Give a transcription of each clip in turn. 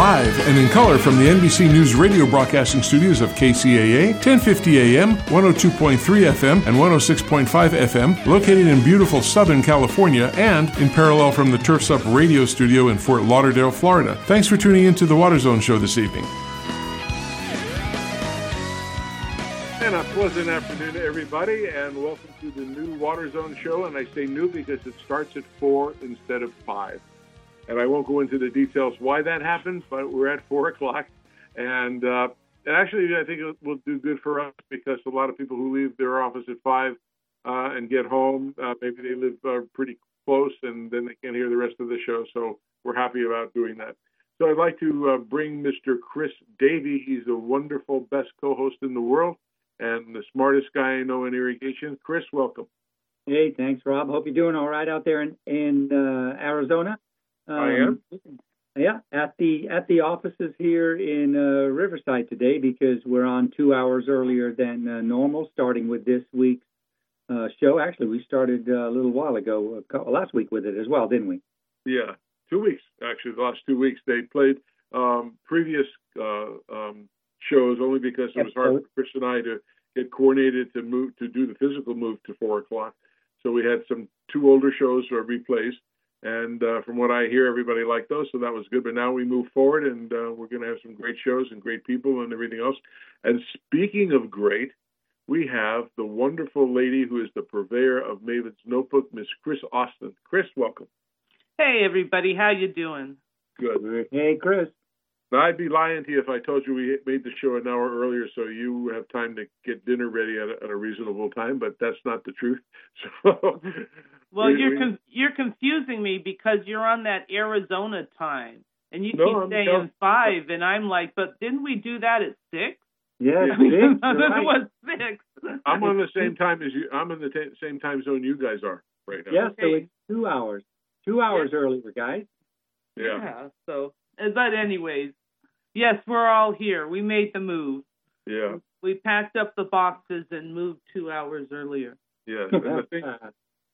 Live and in color from the NBC News radio broadcasting studios of KCAA, 1050 AM, 102.3 FM, and 106.5 FM, located in beautiful Southern California, and in parallel from the Turfs Up radio studio in Fort Lauderdale, Florida. Thanks for tuning in to the Water Zone show this evening. And a pleasant afternoon to everybody, and welcome to the new Water Zone show. And I say new because it starts at 4 instead of 5 and I won't go into the details why that happened, but we're at four o'clock, and uh, actually I think it will do good for us because a lot of people who leave their office at five uh, and get home, uh, maybe they live uh, pretty close, and then they can't hear the rest of the show. So we're happy about doing that. So I'd like to uh, bring Mr. Chris Davey. He's a wonderful, best co-host in the world, and the smartest guy I know in irrigation. Chris, welcome. Hey, thanks, Rob. Hope you're doing all right out there in in uh, Arizona. Um, I am. Yeah, at the at the offices here in uh, Riverside today because we're on two hours earlier than uh, normal, starting with this week's uh, show. Actually, we started uh, a little while ago, last week with it as well, didn't we? Yeah, two weeks actually. The last two weeks they played um, previous uh, um, shows only because it was hard for Chris and I to get coordinated to move to do the physical move to four o'clock. So we had some two older shows replays and uh, from what I hear, everybody liked those, so that was good. But now we move forward, and uh, we're going to have some great shows and great people and everything else. And speaking of great, we have the wonderful lady who is the purveyor of Maven's Notebook, Miss Chris Austin. Chris, welcome. Hey, everybody. How you doing? Good. Hey, Chris. Now, I'd be lying to you if I told you we made the show an hour earlier so you have time to get dinner ready at a, at a reasonable time, but that's not the truth. So, well, we, you're con- you're confusing me because you're on that Arizona time, and you no, keep I'm saying five, and I'm like, but didn't we do that at six? Yeah, six. it was six. I'm on the same time as you. I'm in the t- same time zone you guys are right now. Yeah, okay. so it's two hours, two hours earlier, guys. Yeah. yeah. So, but anyways, Yes, we're all here. We made the move. Yeah. We packed up the boxes and moved two hours earlier. Yeah. And, thing,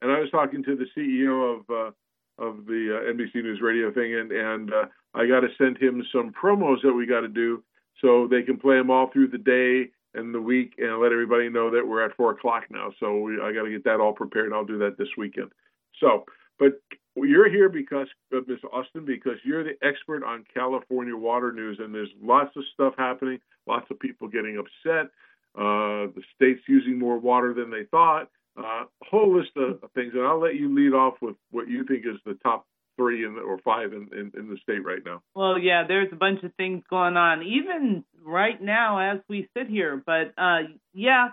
and I was talking to the CEO of uh, of the uh, NBC News Radio thing, and and uh, I got to send him some promos that we got to do so they can play them all through the day and the week, and let everybody know that we're at four o'clock now. So we, I got to get that all prepared. and I'll do that this weekend. So, but you're here because, uh, Ms. Austin, because you're the expert on California water news, and there's lots of stuff happening, lots of people getting upset. Uh, the state's using more water than they thought. Uh, a whole list of things, and I'll let you lead off with what you think is the top three in the, or five in, in, in the state right now. Well, yeah, there's a bunch of things going on, even right now as we sit here. But uh, yeah,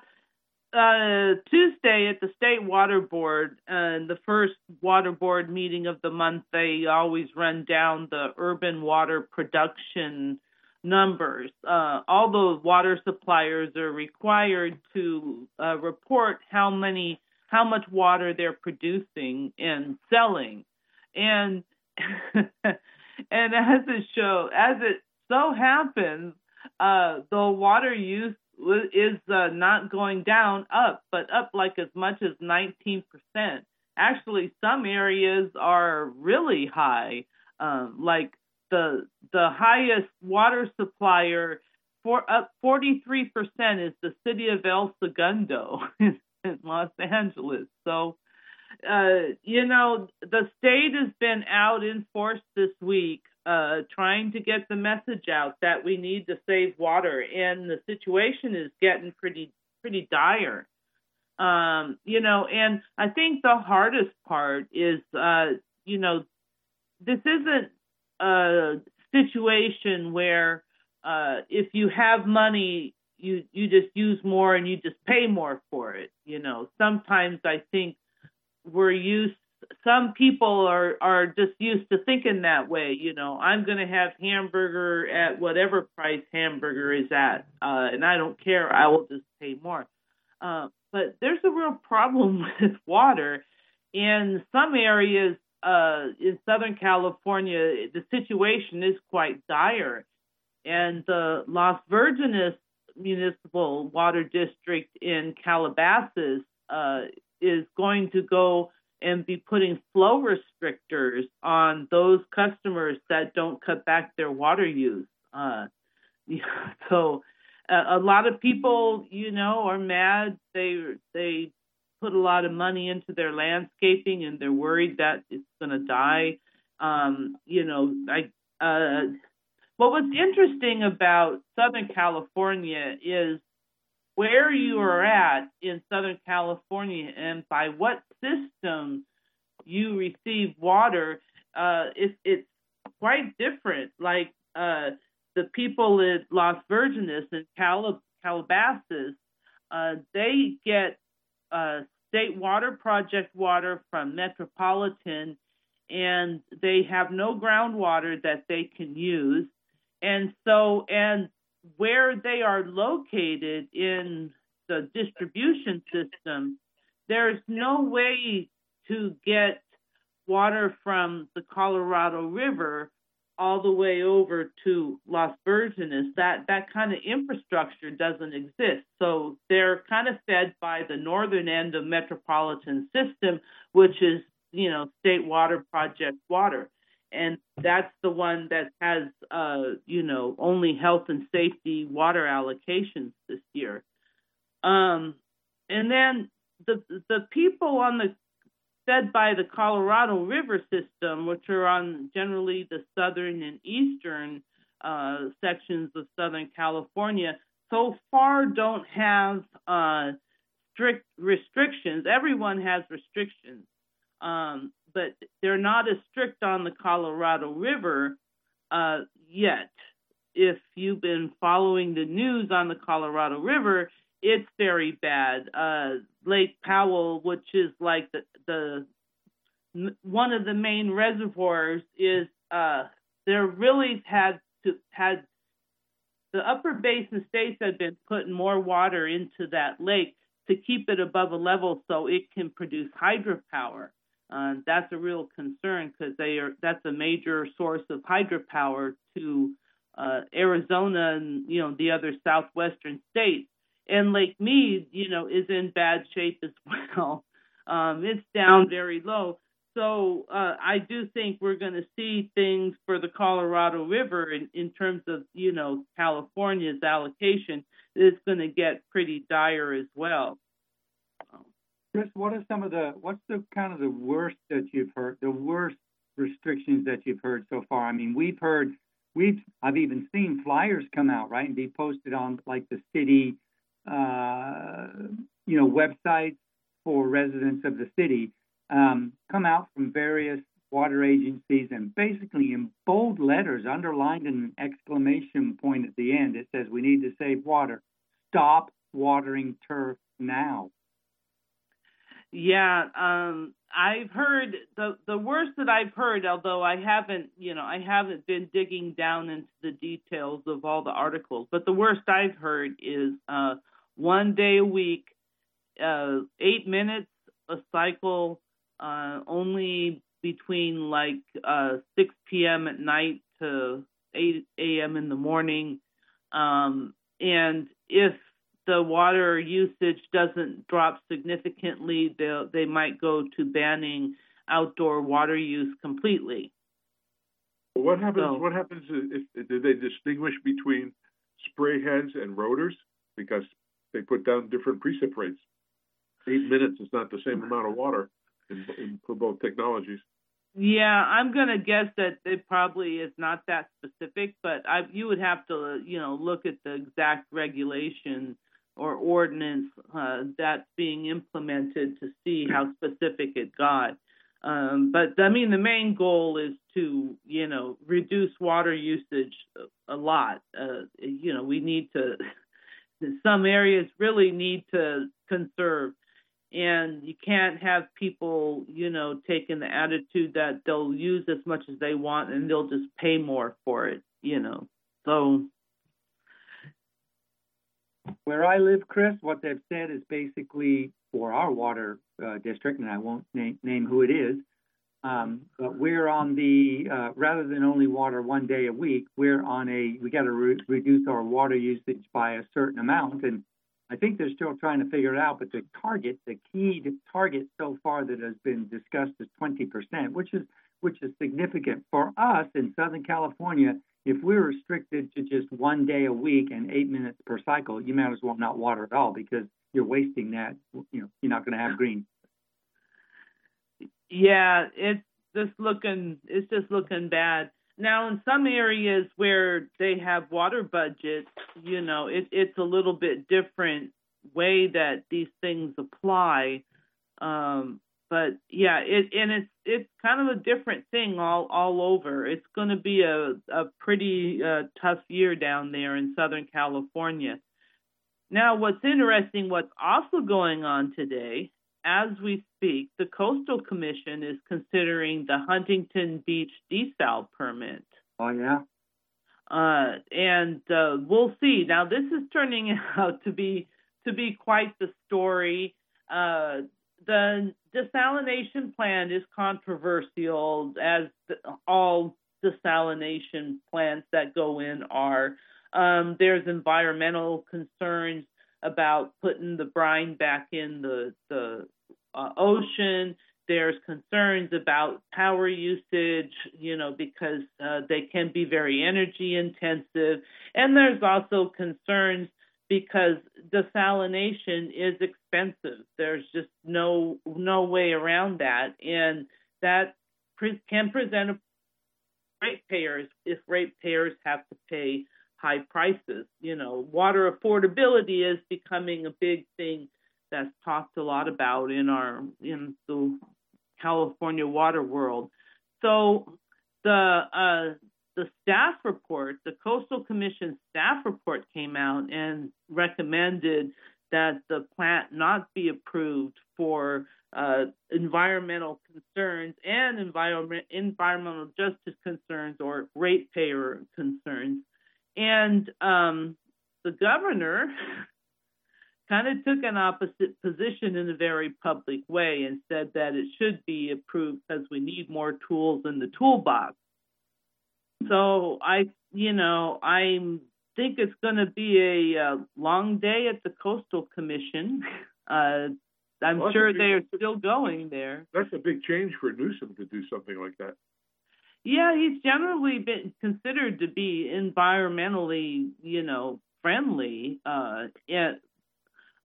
uh, Tuesday at the state water board, uh, the first water board meeting of the month, they always run down the urban water production numbers. Uh, all the water suppliers are required to uh, report how many, how much water they're producing and selling, and and as it show, as it so happens, uh, the water use is uh, not going down, up, but up like as much as 19%. Actually, some areas are really high, um, like the the highest water supplier for up 43% is the city of El Segundo in Los Angeles. So, uh, you know, the state has been out in force this week uh, trying to get the message out that we need to save water, and the situation is getting pretty pretty dire. Um, you know, and I think the hardest part is, uh, you know, this isn't a situation where uh, if you have money, you you just use more and you just pay more for it. You know, sometimes I think we're used some people are are just used to thinking that way. You know, I'm going to have hamburger at whatever price hamburger is at, uh, and I don't care. I will just pay more. Uh, but there's a real problem with water in some areas. Uh, in Southern California, the situation is quite dire, and the Las Virgenes Municipal Water District in Calabasas uh, is going to go and be putting flow restrictors on those customers that don't cut back their water use. Uh, so a, a lot of people, you know, are mad. They they put a lot of money into their landscaping and they're worried that it's going to die. Um, you know, I uh, what was interesting about Southern California is where you are at in Southern California and by what system you receive water. Uh, it, it's quite different. Like uh, the people in Las Virgenes and Calab- Calabasas, uh, they get uh, state water project water from Metropolitan, and they have no groundwater that they can use. And so, and where they are located in the distribution system, there's no way to get water from the Colorado River all the way over to Las Virgenes. That that kind of infrastructure doesn't exist. So they're kind of fed by the northern end of metropolitan system, which is you know state water project water, and that's the one that has uh, you know only health and safety water allocations this year. Um, and then the the people on the fed by the Colorado River system, which are on generally the southern and eastern uh, sections of Southern California, so far don't have uh, strict restrictions. Everyone has restrictions, um, but they're not as strict on the Colorado River uh, yet. If you've been following the news on the Colorado River, it's very bad. Uh, Lake Powell, which is like the the one of the main reservoirs, is uh, there really had to had the upper basin states have been putting more water into that lake to keep it above a level so it can produce hydropower. Uh, that's a real concern because they are that's a major source of hydropower to uh, Arizona and you know the other southwestern states. And Lake Mead, you know, is in bad shape as well. Um, it's down very low. So uh, I do think we're going to see things for the Colorado River in, in terms of, you know, California's allocation. It's going to get pretty dire as well. Chris, what are some of the what's the kind of the worst that you've heard, the worst restrictions that you've heard so far? I mean, we've heard, we've I've even seen flyers come out right and be posted on like the city uh, you know, websites for residents of the city um, come out from various water agencies and basically in bold letters, underlined in an exclamation point at the end, it says, We need to save water. Stop watering turf now. Yeah, um, I've heard the the worst that I've heard, although I haven't, you know, I haven't been digging down into the details of all the articles. But the worst I've heard is uh, one day a week, uh, eight minutes a cycle, uh, only between like uh, 6 p.m. at night to 8 a.m. in the morning. Um, and if the water usage doesn't drop significantly, they they might go to banning outdoor water use completely. What happens? So, what happens if, if do they distinguish between spray heads and rotors? Because they put down different precip rates. Eight minutes is not the same amount of water in, in, for both technologies. Yeah, I'm gonna guess that it probably is not that specific, but I, you would have to, you know, look at the exact regulation or ordinance uh, that's being implemented to see how specific it got. Um, but I mean, the main goal is to, you know, reduce water usage a lot. Uh, you know, we need to some areas really need to conserve and you can't have people you know taking the attitude that they'll use as much as they want and they'll just pay more for it you know so where i live chris what they've said is basically for our water uh, district and i won't name, name who it is um, but we're on the uh, rather than only water one day a week, we're on a we got to re- reduce our water usage by a certain amount. And I think they're still trying to figure it out, but the target, the key target so far that has been discussed is 20%, which is which is significant for us in Southern California. If we're restricted to just one day a week and eight minutes per cycle, you might as well not water at all because you're wasting that. You know, you're not going to have green. Yeah, it's just looking. It's just looking bad. Now, in some areas where they have water budgets, you know, it, it's a little bit different way that these things apply. Um, but yeah, it and it's it's kind of a different thing all all over. It's going to be a a pretty uh, tough year down there in Southern California. Now, what's interesting, what's also going on today, as we speak, the Coastal Commission is considering the Huntington Beach desal permit. Oh yeah. Uh, and uh, we'll see. Now, this is turning out to be to be quite the story. Uh, the desalination plant is controversial, as all desalination plants that go in are. Um, there's environmental concerns about putting the brine back in the the uh, ocean. There's concerns about power usage, you know, because uh, they can be very energy intensive, and there's also concerns because desalination is expensive. There's just no no way around that, and that pre- can present a ratepayers if ratepayers have to pay high prices. You know, water affordability is becoming a big thing that's talked a lot about in our in the California water world. So the uh, the staff report, the Coastal Commission staff report came out and recommended that the plant not be approved for uh, environmental concerns and environment, environmental justice concerns or ratepayer concerns. And um, the governor kind of took an opposite position in a very public way and said that it should be approved because we need more tools in the toolbox. So I, you know, I think it's going to be a, long day at the Coastal Commission. Uh, I'm well, sure they are still going there. That's a big change for Newsom to do something like that. Yeah, he's generally been considered to be environmentally, you know, friendly. Uh, and,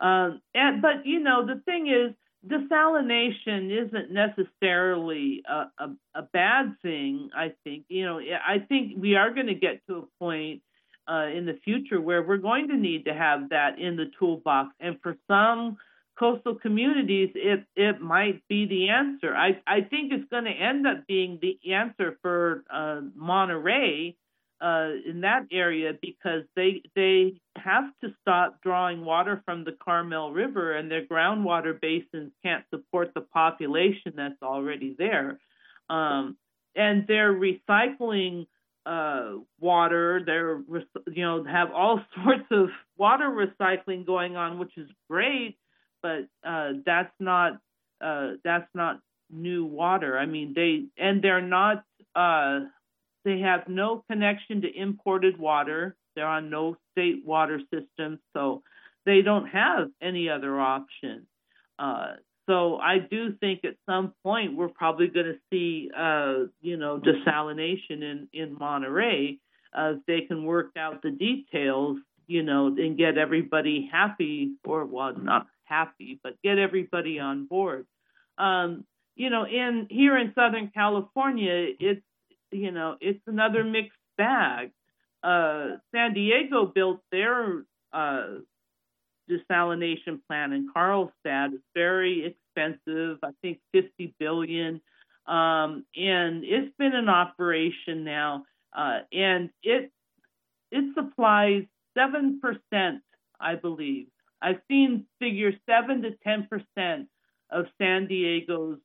uh, and but you know, the thing is, desalination isn't necessarily a, a, a, bad thing. I think you know I think we are going to get to a point uh, in the future where we're going to need to have that in the toolbox, and for some coastal communities, it it might be the answer. I I think it's going to end up being the answer for uh, Monterey uh, in that area because they they have to stop drawing water from the Carmel River and their groundwater basins can't support the population that's already there, um, and they're recycling uh, water. They're you know have all sorts of water recycling going on, which is great, but uh, that's not uh, that's not new water. I mean they and they're not uh, they have no connection to imported water. They're on no state water system, so they don't have any other option. Uh, so I do think at some point we're probably going to see, uh, you know, desalination in in Monterey. Uh, if they can work out the details, you know, and get everybody happy, or well, not happy, but get everybody on board. Um, you know, in here in Southern California, it's you know, it's another mixed bag. Uh, San Diego built their uh, desalination plant in Carlsbad. It's very expensive. I think 50 billion, um, and it's been in operation now, uh, and it it supplies seven percent, I believe. I've seen figures seven to ten percent of San Diego's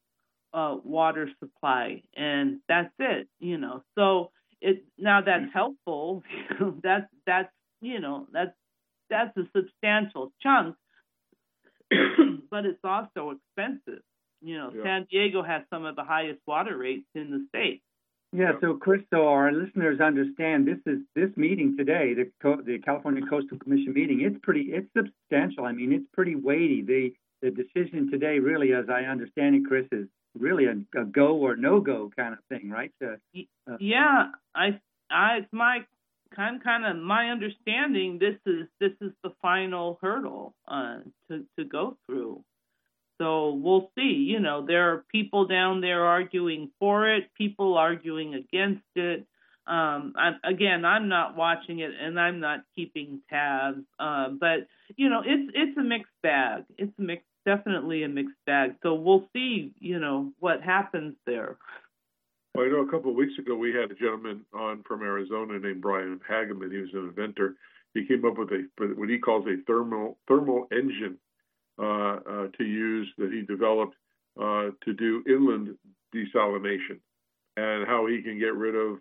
uh, water supply, and that's it. You know, so it now that's helpful. that's that's you know that's that's a substantial chunk, but it's also expensive. You know, yeah. San Diego has some of the highest water rates in the state. Yeah, so Chris, so our listeners understand this is this meeting today, the the California Coastal Commission meeting. It's pretty, it's substantial. I mean, it's pretty weighty. The the decision today, really, as I understand it, Chris, is really a, a go or no go kind of thing, right? Uh, yeah, I, I, it's my kind kind of my understanding. This is this is the final hurdle uh, to to go through. So we'll see. You know, there are people down there arguing for it, people arguing against it. Um, I, again, I'm not watching it and I'm not keeping tabs. Uh, but you know, it's it's a mixed bag. It's a mixed, definitely a mixed bag. So we'll see. You know what happens there. Well, I know a couple of weeks ago we had a gentleman on from Arizona named Brian Hageman. He was an inventor. He came up with a what he calls a thermal thermal engine uh, uh, to use that he developed uh, to do inland desalination and how he can get rid of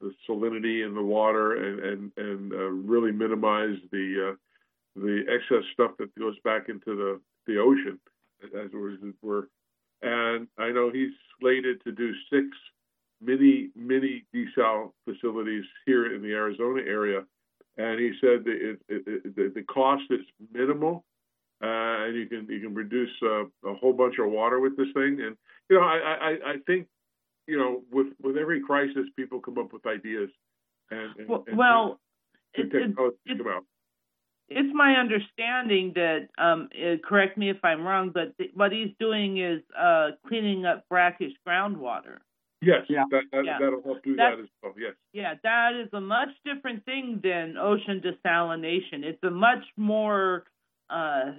the salinity in the water and and and really minimize the the excess stuff that goes back into the the ocean as it were. And I know he's slated to do six mini mini desal facilities here in the Arizona area, and he said that it, it, it, the cost is minimal uh, and you can you can produce uh, a whole bunch of water with this thing. And you know, I, I, I think you know with with every crisis, people come up with ideas. And, and, well, and well it, it, it, it's my understanding that um, it, correct me if I'm wrong, but th- what he's doing is uh, cleaning up brackish groundwater. Yes, yeah. That, that, yeah. that'll help do That's, that as well. Yes. Yeah, that is a much different thing than ocean desalination. It's a much more uh,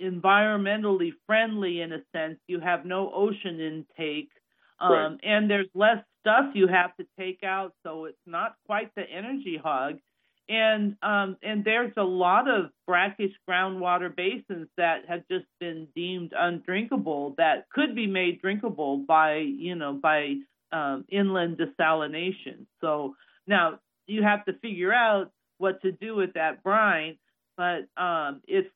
environmentally friendly in a sense. You have no ocean intake, um, right. and there's less stuff you have to take out, so it's not quite the energy hog. And um, and there's a lot of brackish groundwater basins that have just been deemed undrinkable that could be made drinkable by you know by um, inland desalination. So now you have to figure out what to do with that brine but um, it's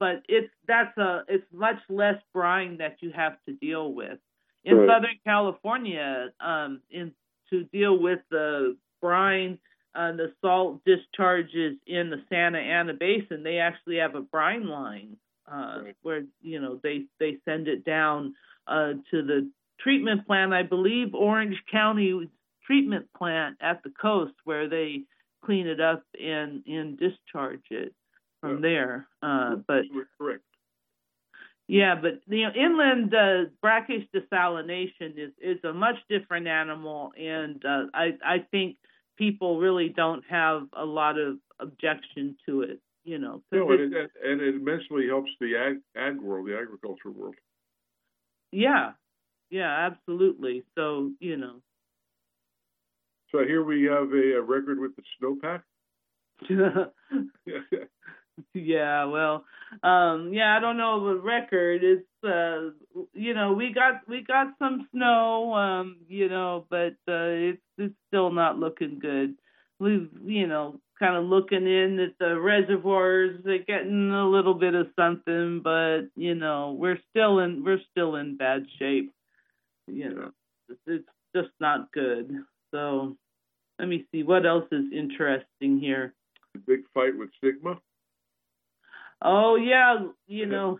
but it's that's a it's much less brine that you have to deal with in right. Southern California. Um, in to deal with the brine uh, the salt discharges in the Santa Ana Basin, they actually have a brine line uh, right. where you know they they send it down uh, to the treatment plant. I believe Orange County treatment plant at the coast where they clean it up and and discharge it from there. Uh, but correct. Yeah, but you know, inland uh, brackish desalination is is a much different animal, and uh, I I think people really don't have a lot of objection to it. You know, no, and it, and it immensely helps the ag ag world, the agriculture world. Yeah, yeah, absolutely. So you know. So here we have a, a record with the snowpack. yeah, well, um, yeah, I don't know the record. It's uh, you know, we got we got some snow, um, you know, but uh, it's it's still not looking good. We've you know kind of looking in at the reservoirs, they're getting a little bit of something, but you know, we're still in we're still in bad shape. You know, it's just not good. So let me see what else is interesting here. Big fight with SGMA. Oh yeah, you know.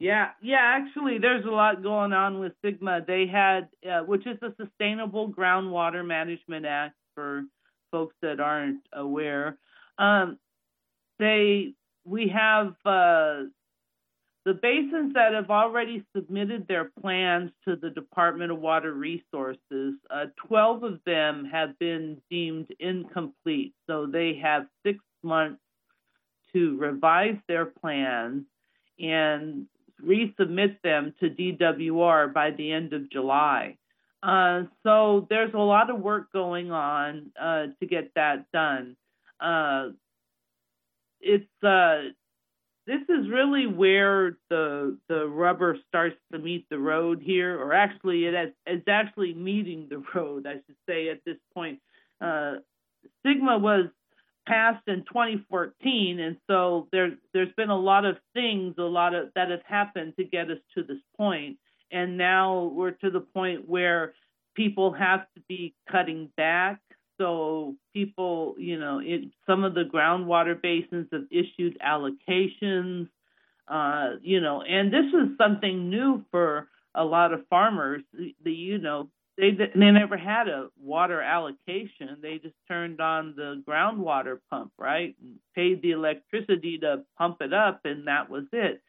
Yeah, yeah, actually there's a lot going on with SGMA. They had uh, which is the Sustainable Groundwater Management Act for folks that aren't aware. Um, they we have uh, the basins that have already submitted their plans to the Department of Water Resources, uh, 12 of them have been deemed incomplete. So they have six months to revise their plans and resubmit them to DWR by the end of July. Uh, so there's a lot of work going on uh, to get that done. Uh, it's uh, this is really where the the rubber starts to meet the road here, or actually it's actually meeting the road, I should say, at this point. Uh, SGMA was passed in 2014, and so there there's been a lot of things, a lot of that have happened to get us to this point, and now we're to the point where people have to be cutting back. So people, you know, in some of the groundwater basins have issued allocations. Uh, you know, and this is something new for a lot of farmers. The you know they they never had a water allocation. They just turned on the groundwater pump, right? And paid the electricity to pump it up, and that was it.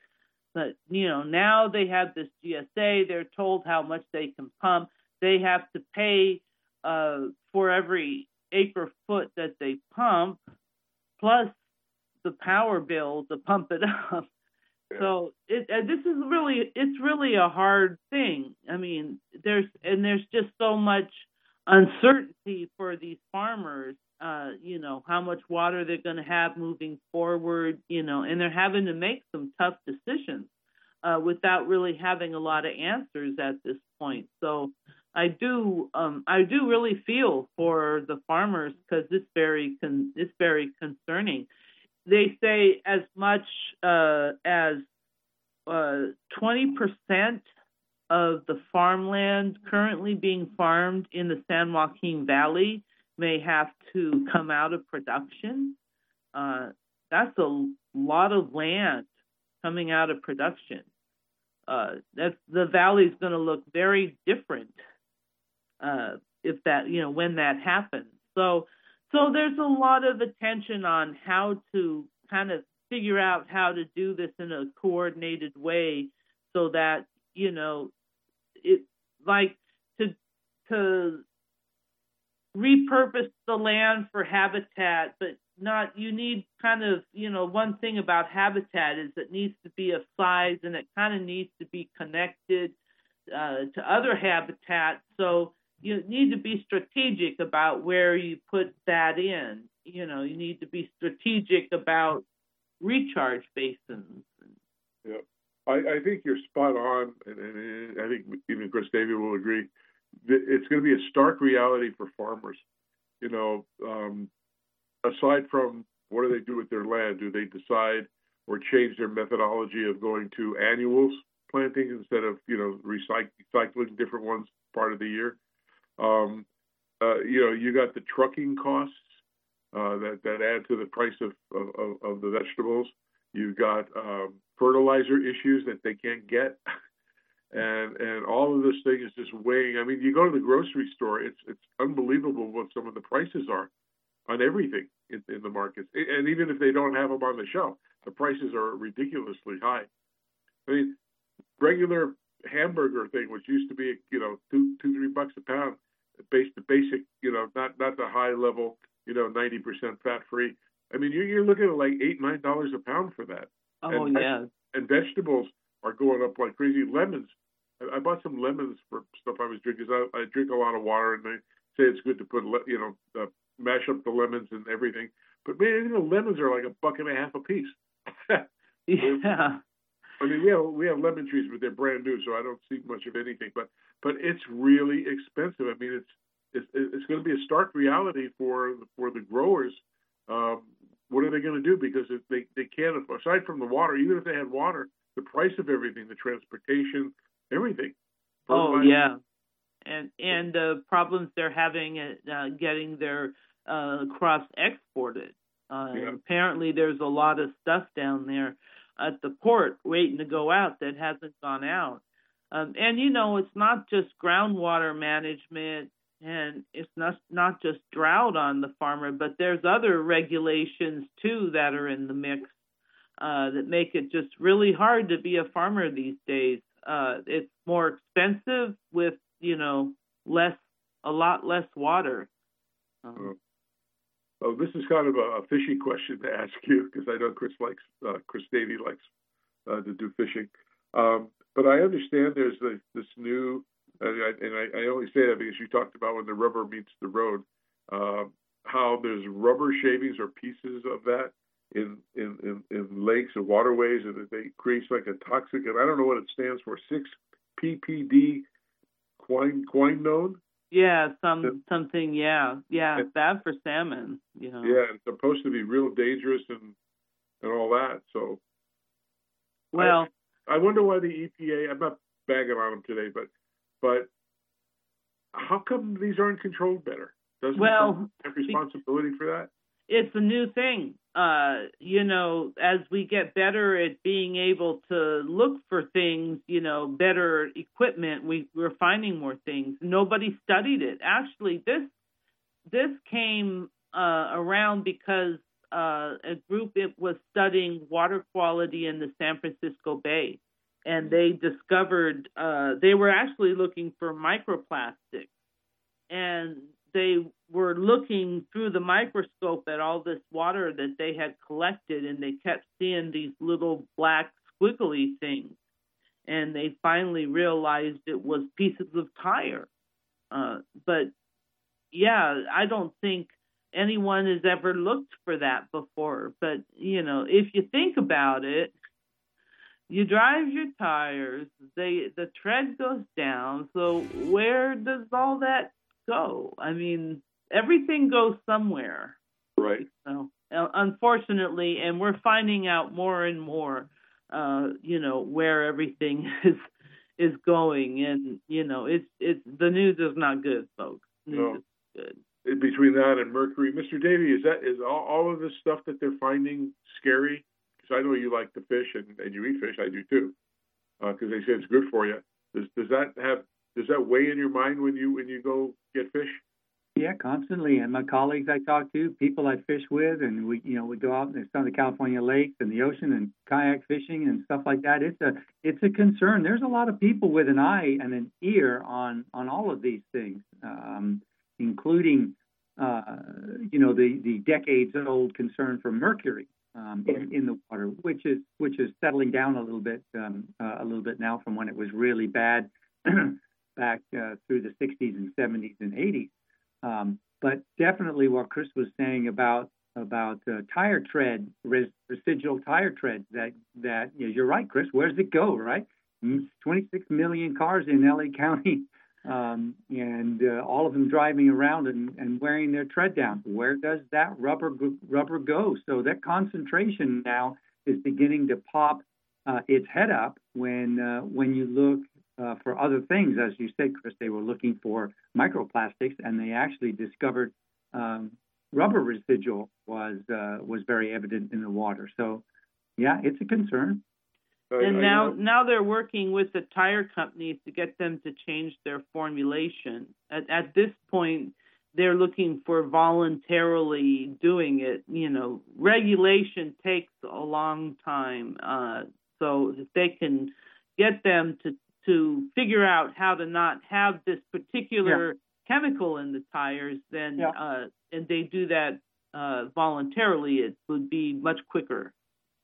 But you know now they have this GSA. They're told how much they can pump. They have to pay uh, for every acre foot that they pump, plus the power bill to pump it up. So it, this is really it's really a hard thing. I mean, there's and there's just so much uncertainty for these farmers. Uh, you know how much water they're going to have moving forward. You know, and they're having to make some tough decisions uh, without really having a lot of answers at this point. So I do um, I do really feel for the farmers because it's very con- it's very concerning they say as much uh, as uh, 20% of the farmland currently being farmed in the San Joaquin Valley may have to come out of production. Uh, that's a lot of land coming out of production. Uh, that's the valley is going to look very different uh, if that you know when that happens. So so there's a lot of attention on how to kind of figure out how to do this in a coordinated way so that, you know, it like to to repurpose the land for habitat, but not you need kind of you know one thing about habitat is it needs to be of size and it kind of needs to be connected uh, to other habitat so you need to be strategic about where you put that in. You know, you need to be strategic about recharge basins. Yeah, I, I think you're spot on, and, and I think even Chris Davy will agree. It's going to be a stark reality for farmers. You know, um, aside from what do they do with their land? Do they decide or change their methodology of going to annuals planting instead of you know recycling different ones part of the year? Um, uh, you know, you got the trucking costs uh, that that add to the price of of, the vegetables. You've got um, fertilizer issues that they can't get, and and all of this thing is just weighing. I mean, you go to the grocery store; it's it's unbelievable what some of the prices are on everything in, in the markets, and even if they don't have them on the shelf, the prices are ridiculously high. I mean, regular hamburger thing, which used to be you know two two three bucks a pound, base the basic you know not not the high level you know ninety percent fat free. I mean you're, you're looking at like eight nine dollars a pound for that. Oh and, yeah. And vegetables are going up like crazy. Lemons. I, I bought some lemons for stuff I was drinking. I, I drink a lot of water, and they say it's good to put you know uh, mash up the lemons and everything. But man, you know lemons are like a buck and a half a piece. yeah. I mean, we have we have lemon trees, but they're brand new, so I don't see much of anything. But but it's really expensive. I mean, it's it's, it's going to be a stark reality for for the growers. Um, what are they going to do? Because if they they can't, aside from the water, even if they had water, the price of everything, the transportation, everything. Oh yeah, and and the problems they're having at uh, getting their uh, crops exported. Uh, yeah. Apparently, there's a lot of stuff down there at the port waiting to go out that hasn't gone out. Um, and you know, it's not just groundwater management and it's not not just drought on the farmer, but there's other regulations too that are in the mix uh, that make it just really hard to be a farmer these days. Uh, it's more expensive with you know less a lot less water. Um, Oh, this is kind of a, a fishy question to ask you because I know Chris likes uh, Chris Davy likes uh, to do fishing. Um, but I understand there's the, this new, and, I, and I, I, only say that because you talked about when the rubber meets the road, uh, how there's rubber shavings or pieces of that in, in, in, in lakes and waterways, and it creates like a toxic, and I don't know what it stands for, 6 PPD quinone. Yeah, some something. Yeah, yeah, and, bad for salmon. You know. Yeah, it's supposed to be real dangerous and and all that. So. Well. I, I wonder why the EPA. I'm not bagging on them today, but but how come these aren't controlled better? Doesn't well have responsibility for that? It's a new thing. Uh, you know, as we get better at being able to look for things, you know, better equipment, we, we're finding more things. Nobody studied it. Actually, this this came uh, around because uh, a group it was studying water quality in the San Francisco Bay, and they discovered uh, they were actually looking for microplastics, and they were looking through the microscope at all this water that they had collected, and they kept seeing these little black squiggly things, and they finally realized it was pieces of tire. Uh, but yeah, I don't think anyone has ever looked for that before. But, you know, if you think about it, you drive your tires, they the tread goes down. So where does all that go? I mean, everything goes somewhere. Right. So unfortunately, and we're finding out more and more, uh, you know, where everything is is going, and you know, it's it's the news is not good, folks. News no. good between that and mercury. Mr. Davy, is that is all, all of this stuff that they're finding scary? Because I know you like to fish and, and you eat fish. I do too, because uh, they say it's good for you. Does does that have does that weigh in your mind when you when you go get fish? Yeah, constantly. And my colleagues I talk to, people I fish with, and we you know we go out in some of the California lakes and the ocean and kayak fishing and stuff like that. It's a it's a concern. There's a lot of people with an eye and an ear on on all of these things. Um, including, uh, you know, the, the decades old concern for mercury um, in, in, the water, which is which is settling down a little bit um, uh, a little bit now from when it was really bad back uh, through the 60s and 70s and 80s. Um, but definitely, what Chris was saying about about uh, tire tread, res- residual tire tread, that that you're right, Chris. Where does it go? Right, 26 million cars in LA County um, and uh, all of them driving around and, and wearing their tread down. Where does that rubber rubber go? So that concentration now is beginning to pop uh, its head up when uh, when you look uh, for other things. As you said, Chris, they were looking for microplastics, and they actually discovered um, rubber residual was uh, was very evident in the water. So, yeah, it's a concern and now now they're working with the tire companies to get them to change their formulation. At, at this point, they're looking for voluntarily doing it. You know, regulation takes a long time, uh, so if they can get them to to figure out how to not have this particular yeah. chemical in the tires, then yeah. uh, and they do that uh, voluntarily, it would be much quicker.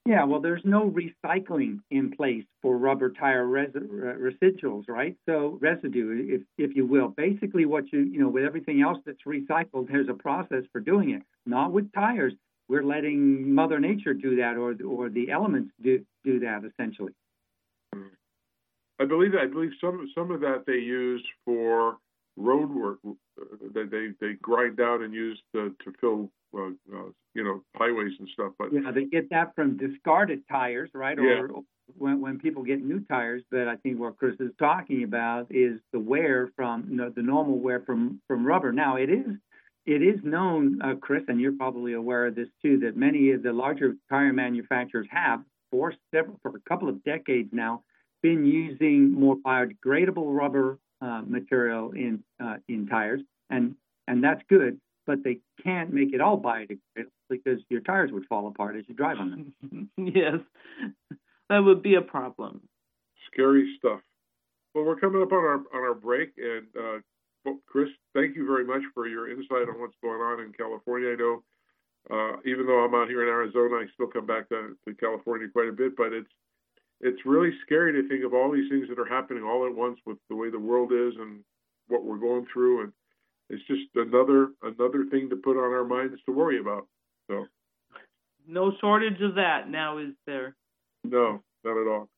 Yeah, well, there's no recycling in place for rubber tire res- residuals, right? So residue, if if you will. Basically, what you you know with everything else that's recycled, there's a process for doing it. Not with tires. We're letting Mother Nature do that, or or the elements do do that essentially. I believe I believe some some of that they use for road work. That they they grind out and use to, to fill uh, uh, you know highways and stuff. But yeah, they get that from discarded tires, right? Yeah. Or when when people get new tires. But I think what Chris is talking about is the wear from you know, the normal wear from from rubber. Now it is it is known, uh, Chris, and you're probably aware of this too, that many of the larger tire manufacturers have for several for a couple of decades now been using more biodegradable rubber uh, material in uh, in tires, and and that's good but they can't make it all biodegradable because your tires would fall apart as you drive on them. yes, that would be a problem. Scary stuff. Well, we're coming up on our on our break, and uh, well, Chris, thank you very much for your insight on what's going on in California. I know, uh, even though I'm out here in Arizona, I still come back to, to California quite a bit, but it's it's really scary to think of all these things that are happening all at once with the way the world is and what we're going through and it's just another another thing to put on our minds to worry about. So, no shortage of that now, is there? No, not at all.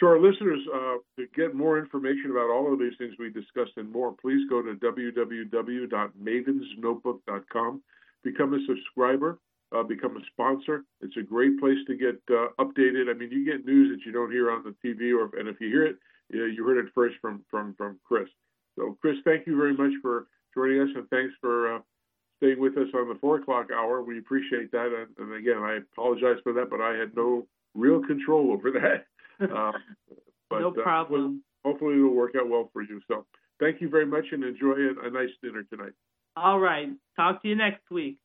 To our listeners, uh, to get more information about all of these things we discussed and more, please go to www.mavensnotebook.com. Become a subscriber, uh, become a sponsor. It's a great place to get uh, updated. I mean, you get news that you don't hear on the TV, or and if you hear it, you, know, you heard it first from from from Chris. So, Chris, thank you very much for joining us, and thanks for uh, staying with us on the four o'clock hour. We appreciate that. And, and, again, I apologize for that, but I had no real control over that. Uh, but, no uh, problem. Hopefully, it'll work out well for you. So, thank you very much, and enjoy a, a nice dinner tonight. All right. Talk to you next week.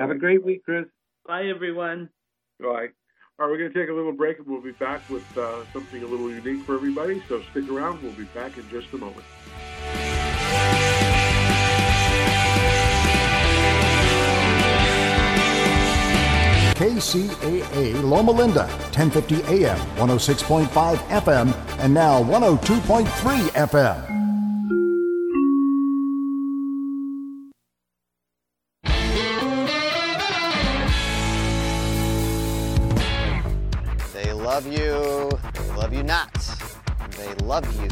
Have a great week, Chris. Bye, everyone. Bye. All right, we're going to take a little break and we'll be back with uh, something a little unique for everybody. So stick around. We'll be back in just a moment. KCAA Loma Linda, 1050 AM, 106.5 FM, and now 102.3 FM. Love you, they love you not. They love you.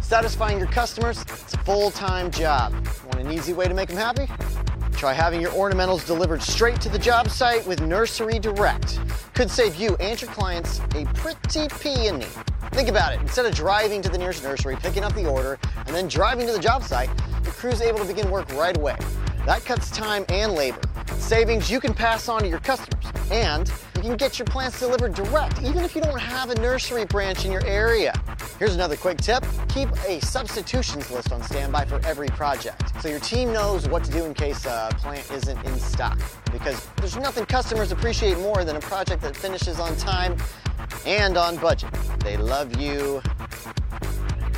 Satisfying your customers, it's a full-time job. Want an easy way to make them happy? Try having your ornamentals delivered straight to the job site with Nursery Direct. Could save you and your clients a pretty peony. Think about it. Instead of driving to the nearest nursery, picking up the order, and then driving to the job site, the crew's able to begin work right away. That cuts time and labor. Savings you can pass on to your customers. And you can get your plants delivered direct, even if you don't have a nursery branch in your area. Here's another quick tip. Keep a substitutions list on standby for every project, so your team knows what to do in case a plant isn't in stock. Because there's nothing customers appreciate more than a project that finishes on time and on budget. They love you.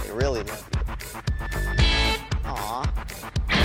They really love you. Aww.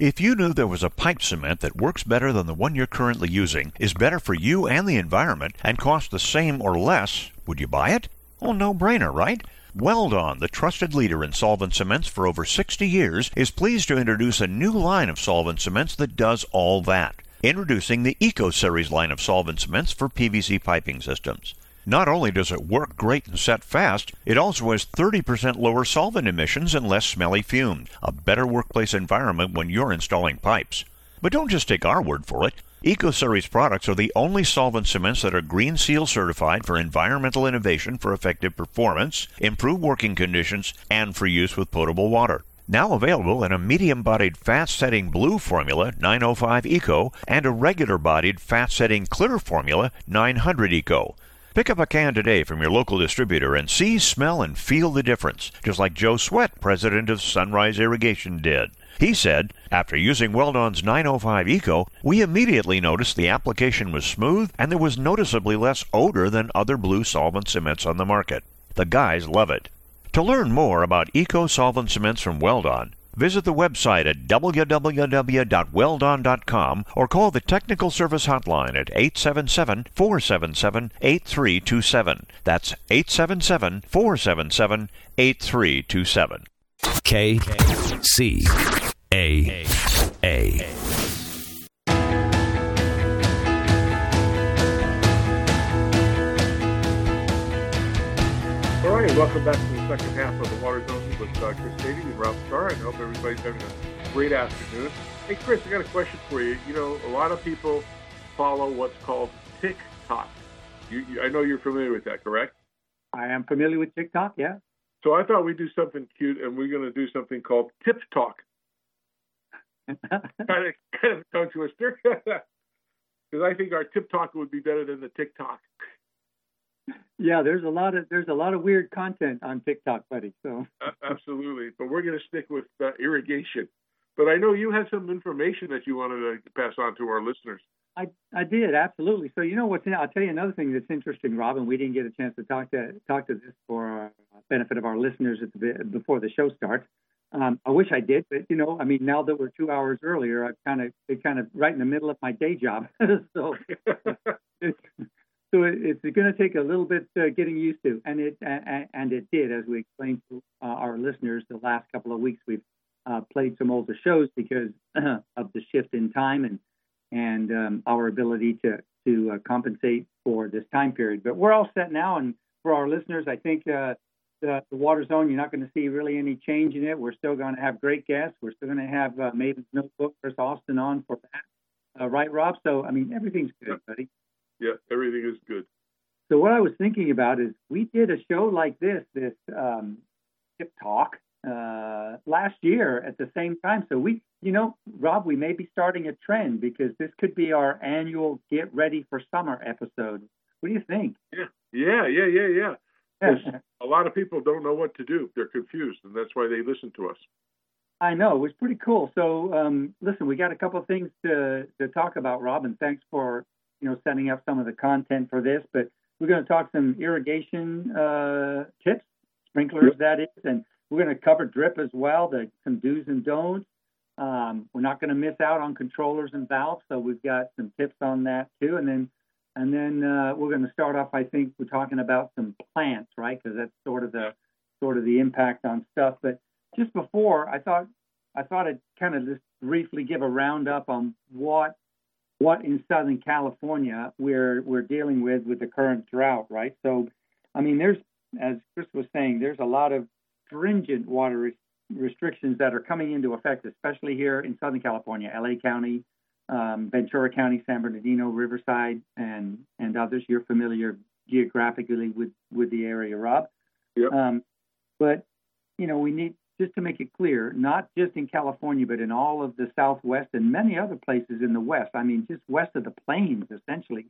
If you knew there was a pipe cement that works better than the one you're currently using, is better for you and the environment, and costs the same or less, would you buy it? Oh, no brainer, right? Weldon, the trusted leader in solvent cements for over 60 years, is pleased to introduce a new line of solvent cements that does all that. Introducing the Eco Series line of solvent cements for PVC piping systems. Not only does it work great and set fast, it also has 30% lower solvent emissions and less smelly fumes, a better workplace environment when you're installing pipes. But don't just take our word for it. EcoSeries products are the only solvent cements that are Green Seal certified for environmental innovation for effective performance, improved working conditions, and for use with potable water. Now available in a medium bodied fat setting blue formula 905 Eco and a regular bodied fat setting clear formula 900 Eco. Pick up a can today from your local distributor and see, smell, and feel the difference, just like Joe Sweat, president of Sunrise Irrigation, did. He said, after using Weldon's 905 Eco, we immediately noticed the application was smooth and there was noticeably less odor than other blue solvent cements on the market. The guys love it. To learn more about eco solvent cements from Weldon, Visit the website at www.weldon.com or call the technical service hotline at 877 477 8327. That's 877 477 8327. K C A A. All right, welcome back to the second half of the Water Zone with uh, Chris Cady and Ralph Starr. I hope everybody's having a great afternoon. Hey, Chris, I got a question for you. You know, a lot of people follow what's called TikTok. You, you, I know you're familiar with that, correct? I am familiar with TikTok, yeah. So I thought we'd do something cute, and we're going to do something called Tip Talk. kind of, kind of tongue twister, because I think our Tip Talk would be better than the TikTok yeah, there's a lot of there's a lot of weird content on TikTok, buddy. So uh, absolutely, but we're going to stick with uh, irrigation. But I know you had some information that you wanted to pass on to our listeners. I, I did absolutely. So you know what's I'll tell you another thing that's interesting, Robin. We didn't get a chance to talk to talk to this for uh, benefit of our listeners at the, before the show starts. Um, I wish I did, but you know, I mean, now that we're two hours earlier, I've kind of been kind of right in the middle of my day job, so it's, so it, it's going to take a little bit uh, getting used to, and it uh, and it did, as we explained to uh, our listeners. The last couple of weeks, we've uh, played some older shows because of the shift in time and and um, our ability to to uh, compensate for this time period. But we're all set now, and for our listeners, I think uh, the, the Water Zone, you're not going to see really any change in it. We're still going to have great guests. We're still going to have uh, Maven's Notebook, Chris Austin on for that. Uh, right, Rob? So, I mean, everything's good, buddy. Yeah, everything is good. So what I was thinking about is we did a show like this, this um, Tip Talk, uh, last year at the same time. So we, you know, Rob, we may be starting a trend because this could be our annual get ready for summer episode. What do you think? Yeah, yeah, yeah, yeah, yeah. a lot of people don't know what to do. They're confused, and that's why they listen to us. I know it was pretty cool. So, um, listen, we got a couple of things to to talk about, Rob, and thanks for you know setting up some of the content for this. But we're going to talk some irrigation uh, tips, sprinklers, that is, and we're going to cover drip as well, the some do's and don'ts. Um, we're not going to miss out on controllers and valves, so we've got some tips on that too. And then and then uh, we're going to start off. I think we're talking about some plants, right? Because that's sort of the sort of the impact on stuff. But just before, I thought I thought I'd kind of just briefly give a roundup on what what in Southern California we're we're dealing with with the current drought, right? So, I mean, there's as Chris was saying, there's a lot of stringent water res- restrictions that are coming into effect, especially here in Southern California, LA County, um, Ventura County, San Bernardino, Riverside, and and others. You're familiar geographically with with the area, Rob. Yep. Um, but you know, we need just to make it clear, not just in California, but in all of the Southwest and many other places in the West. I mean, just west of the plains, essentially.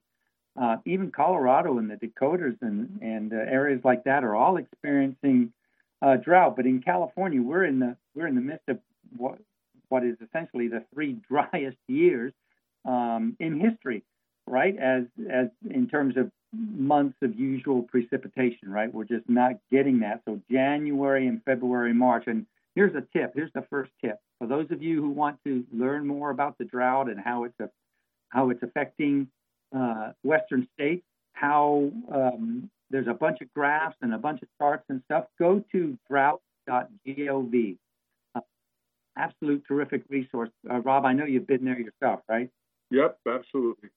Uh, even Colorado and the Dakotas and and uh, areas like that are all experiencing uh, drought. But in California, we're in the we're in the midst of what what is essentially the three driest years um, in history, right? As as in terms of months of usual precipitation, right? We're just not getting that. So January and February, March, and here's a tip. Here's the first tip for those of you who want to learn more about the drought and how it's a, how it's affecting uh, Western states. How um, there's a bunch of graphs and a bunch of charts and stuff. Go to drought.gov absolute terrific resource. Uh, Rob, I know you've been there yourself, right? Yep, absolutely.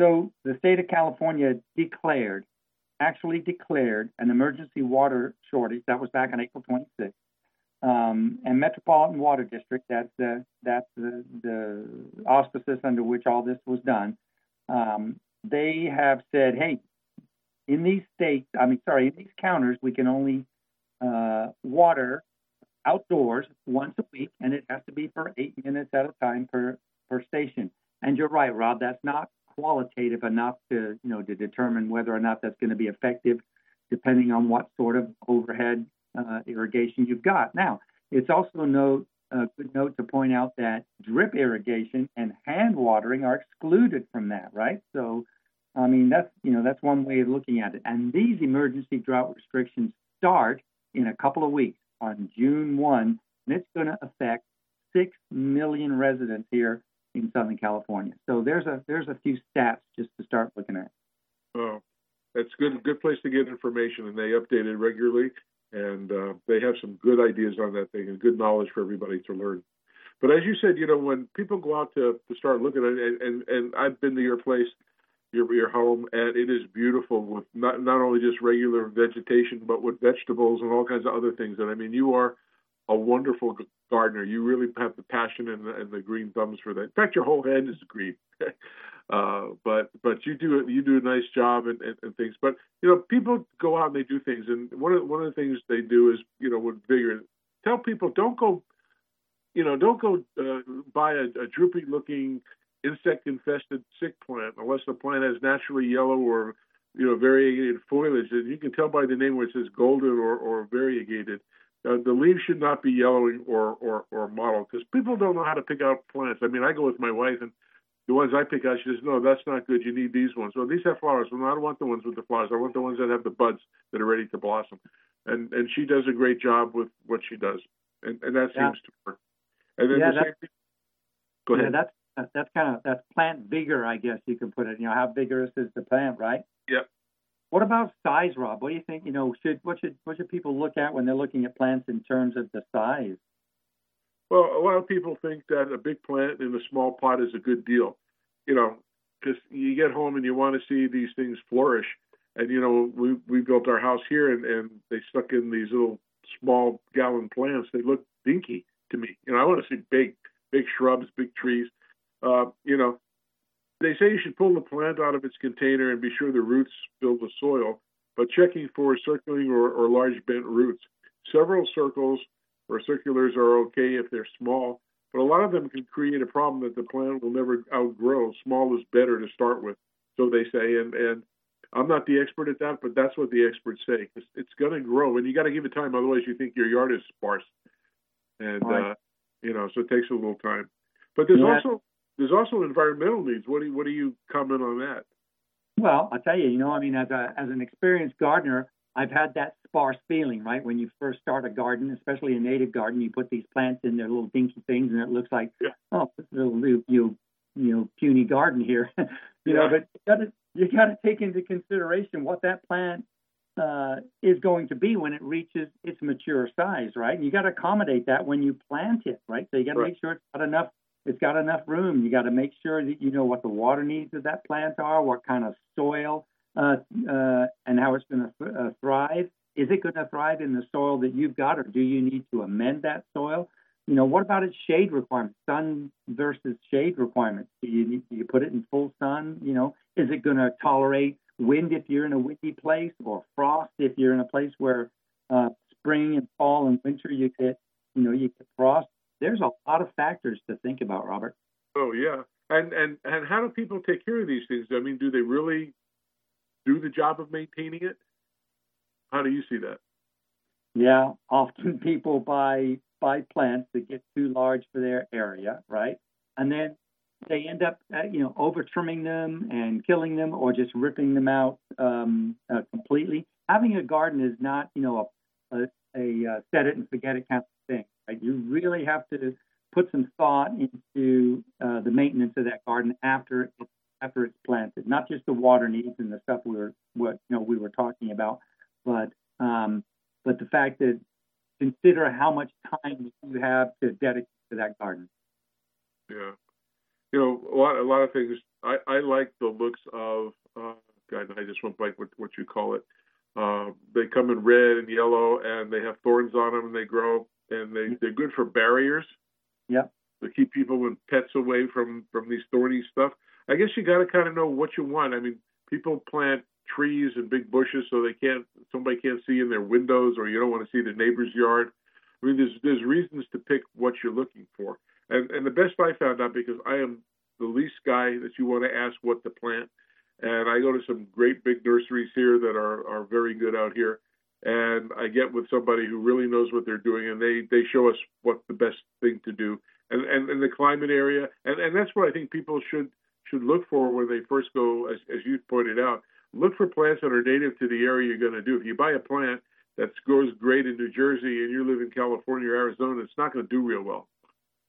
So the state of California declared, actually declared an emergency water shortage. That was back on April 26th. Um, and Metropolitan Water District, that's the that's the, the auspices under which all this was done. Um, they have said, hey, in these states, I mean, sorry, in these counters, we can only uh, water outdoors once a week, and it has to be for eight minutes at a time per per station. And you're right, Rob. That's not qualitative enough to you know to determine whether or not that's going to be effective, depending on what sort of overhead uh, irrigation you've got. Now, it's also note a good note to point out that drip irrigation and hand watering are excluded from that, right? So, I mean that's you know that's one way of looking at it. And these emergency drought restrictions start in a couple of weeks on June 1, and it's going to affect 6 million residents here in Southern California. So there's a there's a few stats just to start looking at. Oh, that's good good place to get information, and they update it regularly, and uh, they have some good ideas on that thing and good knowledge for everybody to learn. But as you said, you know, when people go out to, to start looking at it, and, and, and I've been to your place, your your home, and it is beautiful with not not only just regular vegetation, but with vegetables and all kinds of other things. And I mean, you are a wonderful gardener. You really have the passion and the, and the green thumbs for that. In fact, your whole head is green. uh, but but you do you do a nice job and, and, and, things. But you know, people go out and they do things, and one of one of the things they do is you know with vigor, tell people don't go, you know, don't go uh, buy a, a droopy looking insect infested sick plant unless the plant has naturally yellow or you know variegated foliage. And you can tell by the name where it says golden or, or variegated. Uh, the leaves should not be yellowing or or, or mottled because people don't know how to pick out plants. I mean, I go with my wife and the ones I pick out, she says, "No, that's not good. You need these ones. Well, these have flowers. Well, I don't want the ones with the flowers. I want the ones that have the buds that are ready to blossom." And and she does a great job with what she does, and and that yeah. seems to work. And then yeah, the same thing. Go ahead. Yeah, that's that's kind of that's plant vigor, I guess you can put it. You know, how vigorous is the plant, right? Yep. What about size, Rob? What do you think? You know, should what should what should people look at when they're looking at plants in terms of the size? Well, a lot of people think that a big plant in a small pot is a good deal. You know, because you get home and you want to see these things flourish. And you know, we we built our house here, and and they stuck in these little small gallon plants. They look dinky to me. You know, I want to see big, big shrubs, big trees. Uh, you know, they say you should pull the plant out of its container and be sure the roots fill the soil, but checking for circling or, or large bent roots. Several circles or circulars are okay if they're small, but a lot of them can create a problem that the plant will never outgrow. Small is better to start with, so they say. And and I'm not the expert at that, but that's what the experts say. It's, it's going to grow, and you got to give it time. Otherwise, you think your yard is sparse, and right. uh, you know, so it takes a little time. But there's yeah. also there's also environmental needs. What do you, what do you comment on that? Well, I'll tell you, you know, I mean, as a as an experienced gardener, I've had that sparse feeling, right? When you first start a garden, especially a native garden, you put these plants in their little dinky things, and it looks like, yeah. oh, this little you you know puny garden here, you yeah. know. But you got to you got to take into consideration what that plant uh, is going to be when it reaches its mature size, right? And you got to accommodate that when you plant it, right? So you got to right. make sure it's got enough it's got enough room. You got to make sure that you know what the water needs of that plant are, what kind of soil, uh, uh, and how it's going to uh, thrive. Is it going to thrive in the soil that you've got, or do you need to amend that soil? You know, what about its shade requirements, sun versus shade requirements? Do you need, do you put it in full sun? You know, is it going to tolerate wind if you're in a windy place, or frost if you're in a place where uh, spring and fall and winter you get, you know, you get frost? There's a lot of factors to think about, Robert. Oh yeah, and and and how do people take care of these things? I mean, do they really do the job of maintaining it? How do you see that? Yeah, often people buy buy plants that get too large for their area, right? And then they end up, uh, you know, over trimming them and killing them, or just ripping them out um, uh, completely. Having a garden is not, you know, a, a, a uh, set it and forget it kind of thing. Right? You really have to put some thought into uh, the maintenance of that garden after it's after it's planted. Not just the water needs and the stuff we were what you know we were talking about, but um, but the fact that consider how much time you have to dedicate to that garden. Yeah, you know a lot a lot of things. I, I like the looks of uh, God. I just went blank what what you call it. Uh, they come in red and yellow, and they have thorns on them, and they grow and they, they're good for barriers. Yeah. To keep people and pets away from from these thorny stuff. I guess you got to kind of know what you want. I mean, people plant trees and big bushes so they can't somebody can't see in their windows, or you don't want to see their neighbor's yard. I mean, there's there's reasons to pick what you're looking for. And and the best I found out because I am the least guy that you want to ask what to plant. And I go to some great big nurseries here that are are very good out here and I get with somebody who really knows what they're doing, and they they show us what the best thing to do, and and, the climate area, and and that's what I think people should should look for when they first go, as as you pointed out, look for plants that are native to the area you're going to do. If you buy a plant that grows great in New Jersey and you live in California or Arizona, it's not going to do real well.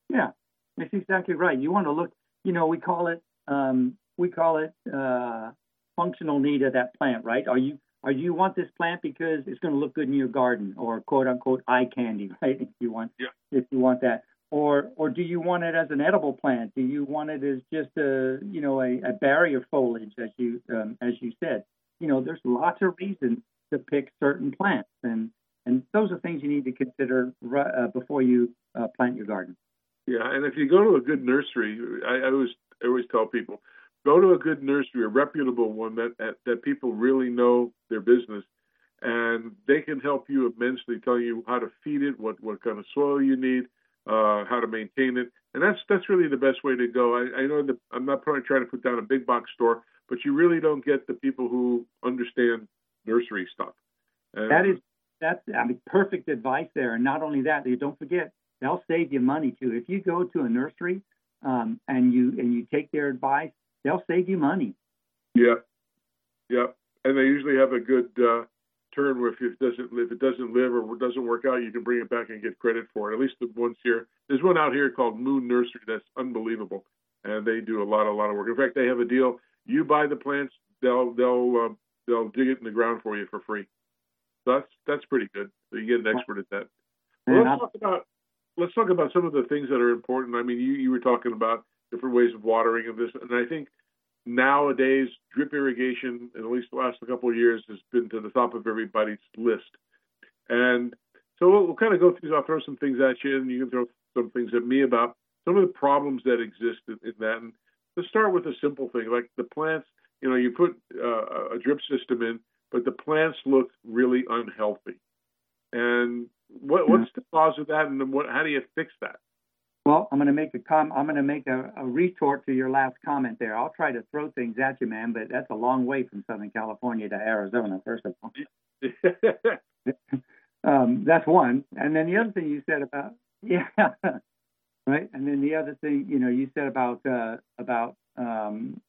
Yeah, that's exactly right. You want to look, you know, we call it um, we call it uh, functional need of that plant, right? Are you or do you want this plant because it's going to look good in your garden or quote unquote eye candy, right? If you want, yeah. if you want that, or or do you want it as an edible plant? Do you want it as just a you know a, a barrier foliage, as you um, as you said? You know, there's lots of reasons to pick certain plants, and and those are things you need to consider uh, before you uh, plant your garden. Yeah, and if you go to a good nursery, I, I always I always tell people go to a good nursery, a reputable one that, that that people really know their business, and they can help you immensely, tell you how to feed it, what what kind of soil you need, uh, how to maintain it, and that's that's really the best way to go. I, I know that I'm not probably trying to put down a big box store, but you really don't get the people who understand nursery stuff. And that is that's I mean perfect advice there, and not only that, you don't forget they'll save you money too. If you go to a nursery um, and you and you take their advice, they'll save you money. Yeah, yeah, and they usually have a good uh, turn where if it doesn't if it doesn't live or doesn't work out, you can bring it back and get credit for it. At least the ones here. There's one out here called Moon Nursery that's unbelievable, and they do a lot a lot of work. In fact, they have a deal. You buy the plants, they'll they'll uh, they'll dig it in the ground for you for free. So that's that's pretty good. So you get an expert at that. Well, let's talk about let's talk about some of the things that are important. I mean, you you were talking about different ways of watering and this. And I think nowadays drip irrigation, at least the last couple of years, has been to the top of everybody's list. And so we'll, we'll kind of go through. I'll throw some things at you, and you can throw some things at me about some of the problems that exist in, in that. And let's start with a simple thing, like the plants. You know, you put uh, a drip system in, but the plants look really unhealthy. And what, what's the cause of that, and what, how do you fix that? Well, I'm going to make a com- I'm going to make a, a, retort to your last comment there. I'll try to throw things at you, man, but that's a long way from Southern California to Arizona. First of all, um, that's one. And then the other thing you said about yeah, right. And then the other thing, you know, you said about uh, about um,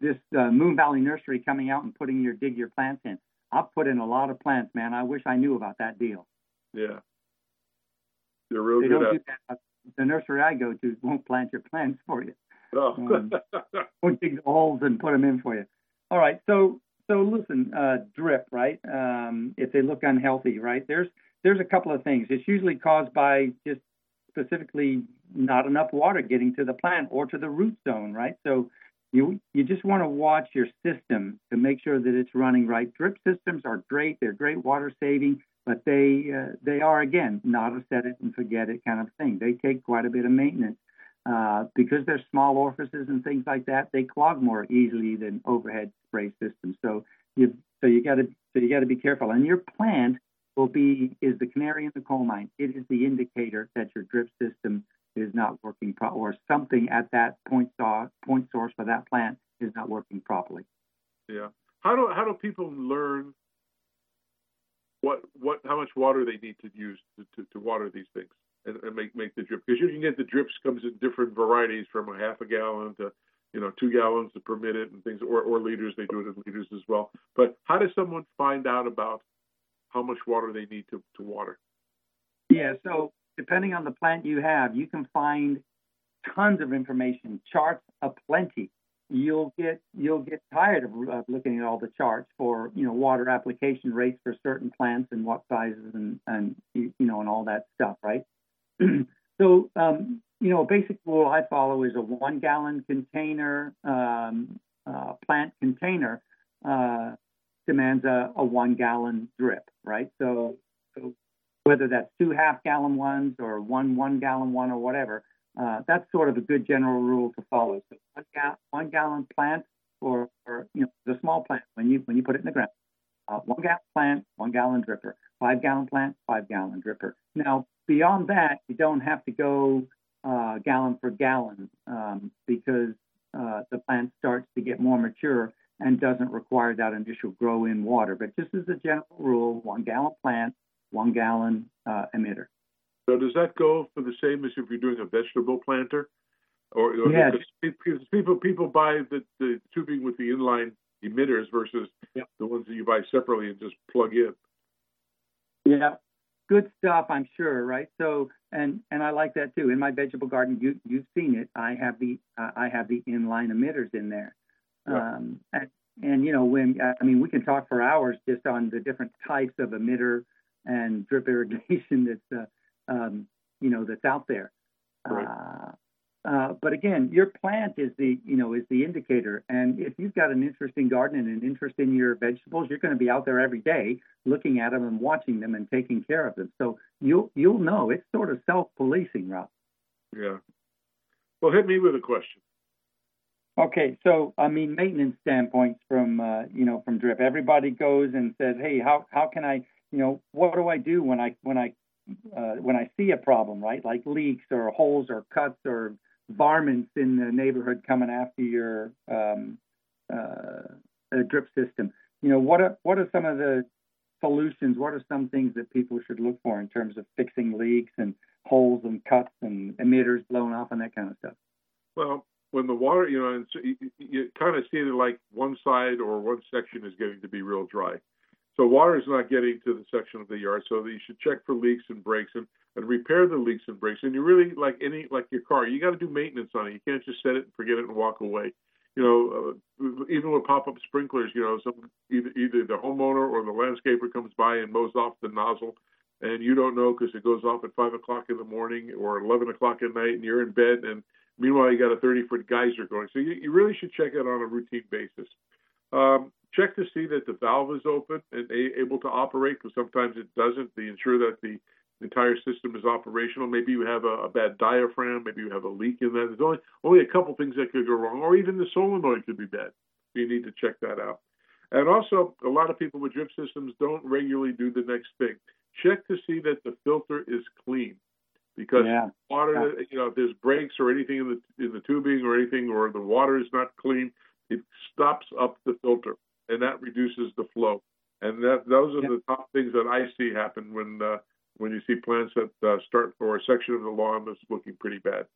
this uh, Moon Valley Nursery coming out and putting your dig your plants in. I've put in a lot of plants, man. I wish I knew about that deal. Yeah, they're real they good at. The nursery I go to won't plant your plants for you. Oh. um, won't dig the holes and put them in for you. All right, so so listen, uh, drip, right? Um, if they look unhealthy, right? There's there's a couple of things. It's usually caused by just specifically not enough water getting to the plant or to the root zone, right? So you you just want to watch your system to make sure that it's running right. Drip systems are great; they're great water saving, but they uh, they are again not a set it and forget it kind of thing. They take quite a bit of maintenance uh, because they're small orifices and things like that. They clog more easily than overhead spray systems. So you so you got to so you got to be careful. And your plant will be is the canary in the coal mine. It is the indicator that your drip system is not working pro- or something at that point saw, point source for that plant is not working properly. Yeah. How do how do people learn what what how much water they need to use to, to, to water these things and, and, make make the drip? Because you can get the drips comes in different varieties from a half a gallon to you know two gallons per minute and things or, or liters. They do it in liters as well. But how does someone find out about how much water they need to, to water? Yeah, so depending on the plant you have, you can find tons of information, charts aplenty. You'll get you'll get tired of uh, looking at all the charts for you know water application rates for certain plants and what sizes and and you know and all that stuff, right? so um, you know a basic rule I follow is a one gallon container um, uh, plant container uh, demands a, a one gallon drip, right? So, so whether that's two half gallon ones or one one gallon one or whatever, uh, that's sort of a good general rule to follow. So one, ga- one gallon plant or, or you know the small plant when you when you put it in the ground, uh, one gallon plant, one gallon dripper. Five gallon plant, five gallon dripper. Now beyond that, you don't have to go uh, gallon for gallon um, because uh, the plant starts to get more mature and doesn't require that initial grow in water. But just as a general rule, one gallon plant, one gallon uh, emitter. So does that go for the same as if you're doing a vegetable planter? Or, or yes. because people people buy the, the tubing with the inline emitters versus yep. the ones that you buy separately and just plug in. Yeah, good stuff, I'm sure, right? So, and and I like that too. In my vegetable garden, you you've seen it. I have the uh, I have the inline emitters in there. Yeah. Um, and, and, you know, when I mean, we can talk for hours just on the different types of emitter and drip irrigation that's, uh, um, you know, that's out there. Right. Uh, uh, but again, your plant is the, you know, is the indicator. And if you've got an interesting garden and an interest in your vegetables, you're going to be out there every day looking at them and watching them and taking care of them. So you'll you'll know it's sort of self-policing, Rob. Yeah. Well, hit me with a question. Okay, so I mean, maintenance standpoints from uh, you know from drip. Everybody goes and says, "Hey, how how can I you know what do I do when I when I uh, when I see a problem, right? Like leaks or holes or cuts or varmints in the neighborhood coming after your um, uh, drip system. You know, what are what are some of the solutions? What are some things that people should look for in terms of fixing leaks and holes and cuts and emitters blown off and that kind of stuff? Well, when the water, you know, you, you kind of see it like one side or one section is getting to be real dry. So water is not getting to the section of the yard. So you should check for leaks and breaks and, and repair the leaks and breaks. And you really like any like your car, you got to do maintenance on it. You can't just set it and forget it and walk away. You know, uh, even with pop-up sprinklers, you know, some either either the homeowner or the landscaper comes by and mows off the nozzle, and you don't know because it goes off at five o'clock in the morning or eleven o'clock at night, and you're in bed and Meanwhile, you got a 30 foot geyser going. So you, you, really should check it on a routine basis. Um, check to see that the valve is open and a, able to operate because sometimes it doesn't. They ensure that the entire system is operational. Maybe you have a, a, bad diaphragm. Maybe you have a leak in that. There's only only a couple things that could go wrong, or even the solenoid could be bad. So you need to check that out. And also, a lot of people with drip systems don't regularly do the next thing. check to see that the filter is clean because Yeah. water, Yeah. you know, if there's breaks or anything in the in the tubing or anything, or the water is not clean, it stops up the filter, and that reduces the flow. And that those are Yeah. the top things that I see happen when uh, when you see plants that uh, start or a section of the lawn that's looking pretty bad.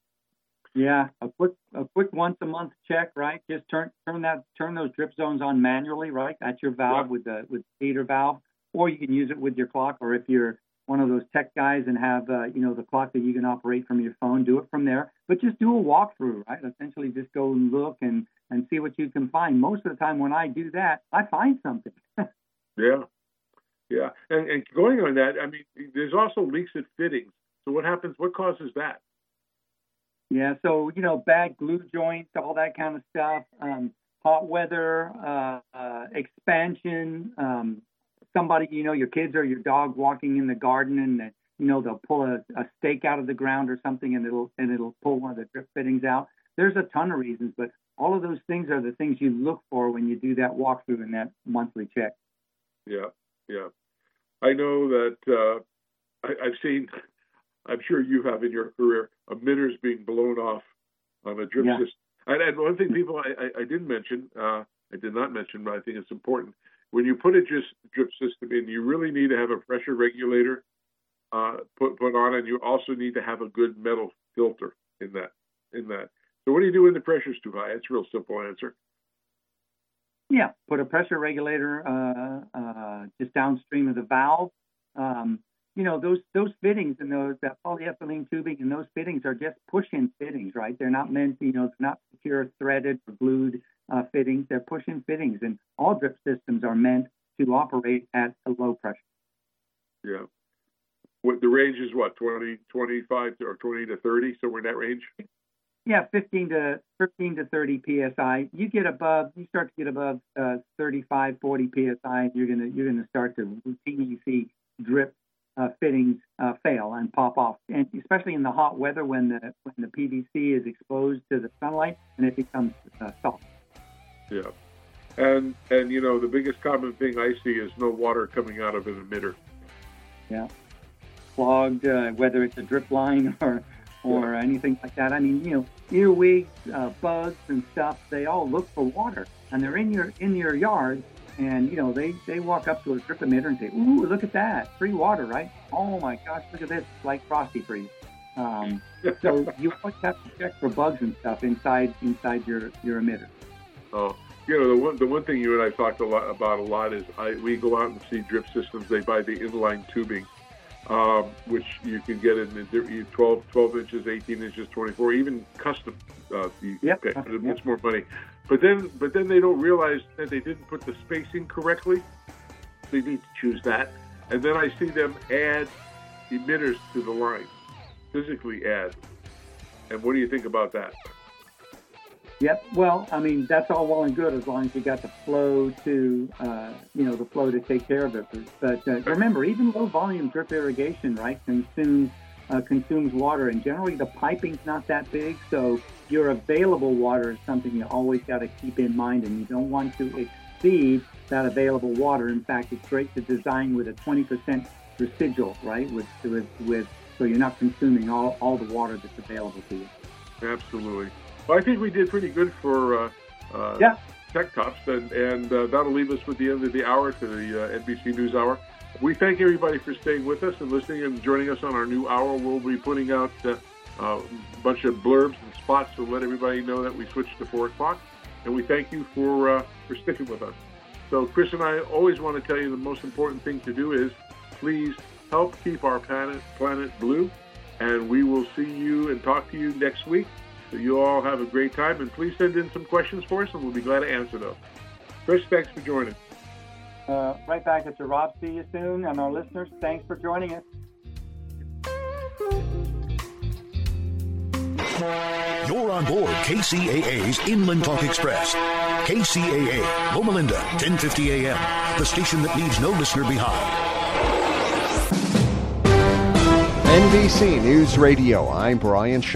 Yeah, a quick a quick once a month check, right? Just turn turn that turn those drip zones on manually, right? That's your valve Yeah. with the with the heater valve, or you can use it with your clock, or if you're one of those tech guys and have uh, you know the clock that you can operate from your phone, do it from there. But just do a walkthrough, right? Essentially, just go and look and and see what you can find. Most of the time, when I do that, I find something. Yeah, yeah. And, and going on that, I mean, there's also leaks at fittings. So what happens? What causes that? Yeah, so you know, bad glue joints, all that kind of stuff. Um, hot weather, uh, uh, expansion. Um, somebody, you know, your kids or your dog walking in the garden, and uh, you know they'll pull a, a stake out of the ground or something, and it'll and it'll pull one of the drip fittings out. There's a ton of reasons, but all of those things are the things you look for when you do that walkthrough and that monthly check. Yeah, yeah. I know that uh, I, I've seen. I'm sure you have in your career emitters being blown off on a drip Yeah. system. And, and one thing people I, I, I didn't mention, uh, I did not mention, but I think it's important. When you put a drip system in, you really need to have a pressure regulator uh, put put on, and you also need to have a good metal filter in that in that. So what do you do when the pressure's too high? It's a real simple answer. Yeah, put a pressure regulator uh, uh, just downstream of the valve. Um, you know those those fittings and those that polyethylene tubing and those fittings are just push-in fittings, right? They're not meant, you know, they're not secure threaded or glued uh, fittings. They're push-in fittings, and all drip systems are meant to operate at a low pressure. Yeah. What the range is what 20, 25 to, or 20 to 30, somewhere in that range. Yeah, 15 to 15 to 30 psi. You get above, you start to get above uh, 35, 40 psi. You're gonna you're gonna start to routinely see drip uh, fittings uh, fail and pop off, and especially in the hot weather when the when the PVC is exposed to the sunlight and it becomes uh, soft. Yeah. And and you know the biggest common thing I see is no water coming out of an emitter. Yeah, clogged, uh, whether it's a drip line or or anything like that. I mean, you know, earwigs, uh, bugs, and stuff. They all look for water, and they're in your in your yard. And you know, they they walk up to a drip emitter and say, "Ooh, look at that, free water, right? Oh my gosh, look at this, it's like frosty freeze." Um, so you always have to check for bugs and stuff inside inside your your emitter. You know the one the one thing you and I talked a lot about a lot is I we go out and see drip systems. They buy the inline tubing, um, which you can get in the 12, 12 inches, 18 inches, 24, even custom. Uh, you, Yep, okay, custom, it's yep. more money, but then but then they don't realize that they didn't put the spacing correctly. They need to choose that, and then I see them add emitters to the line, physically add. And what do you think about that? Yep. Well, I mean, that's all well and good as long as you got the flow to, uh, you know, the flow to take care of it. But uh, remember, even low volume drip irrigation, right, consumes uh, consumes water, and generally the piping's not that big, so your available water is something you always got to keep in mind, and you don't want to exceed that available water. In fact, it's great to design with a 20% residual, right, with with with so you're not consuming all, all the water that's available to you. Absolutely. Well, I think we did pretty good for uh, uh, Yeah. Tip Talks, and, and uh, that'll leave us with the end of the hour to the uh, NBC News Hour. We thank everybody for staying with us and listening and joining us on our new hour. We'll be putting out uh, a bunch of blurbs and spots to let everybody know that we switched to 4 o'clock. And we thank you for, uh, for sticking with us. So, Chris and I always want to tell you the most important thing to do is please help keep our planet, planet blue. And we will see you and talk to you next week. So you all have a great time, and please send in some questions for us, and we'll be glad to answer those. Chris, thanks for joining. Uh, right back at you, Rob. See you soon. And our listeners, thanks for joining us. You're on board KCAA's Inland Talk Express. KCAA, Loma Linda, 1050 AM, the station that leaves no listener behind. NBC News Radio. I'm Brian Shaw.